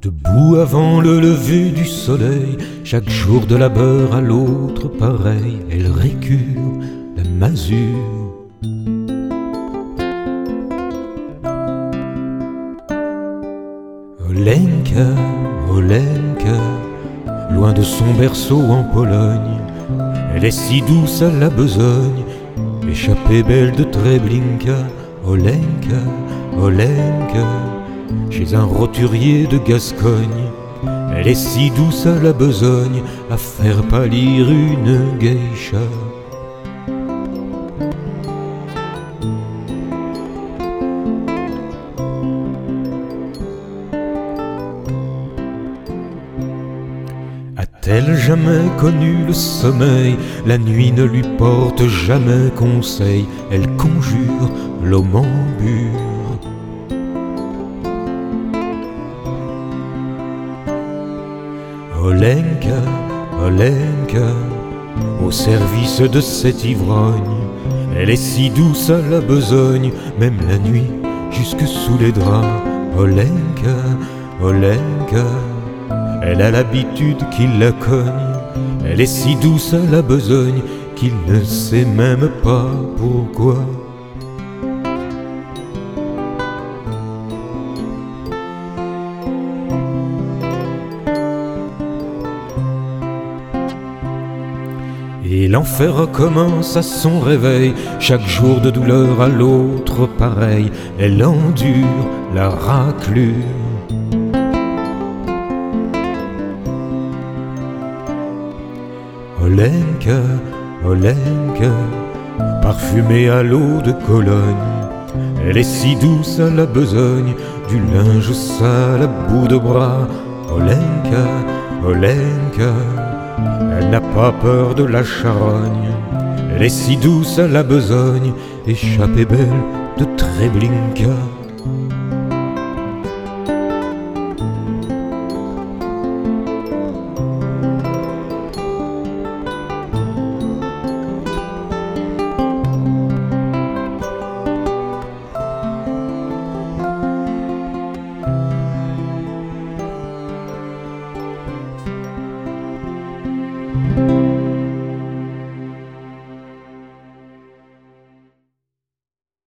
Debout avant le lever du soleil, chaque jour de labeur à l'autre pareil, elle récure la masure. Olenka, Olenka, loin de son berceau en Pologne, elle est si douce à la besogne, échappée belle de Treblinka, Olenka, Olenka, chez un roturier de Gascogne. Elle est si douce à la besogne, à faire pâlir une geisha. A-t-elle jamais connu le sommeil? La nuit ne lui porte jamais conseil, elle conjure l'homambure. Olenka, Olenka, au service de cet ivrogne, elle est si douce à la besogne, même la nuit, jusque sous les draps. Olenka, Olenka, elle a l'habitude qu'il la cogne, elle est si douce à la besogne qu'il ne sait même pas pourquoi. Et l'enfer recommence à son réveil, chaque jour de douleur à l'autre pareil, elle endure la raclure. Olenka, Olenka, parfumée à l'eau de Cologne, elle est si douce à la besogne, du linge sale à bout de bras. Olenka, Olenka, n'a pas peur de la charogne, elle est si douce à la besogne, échappée belle de Treblinka.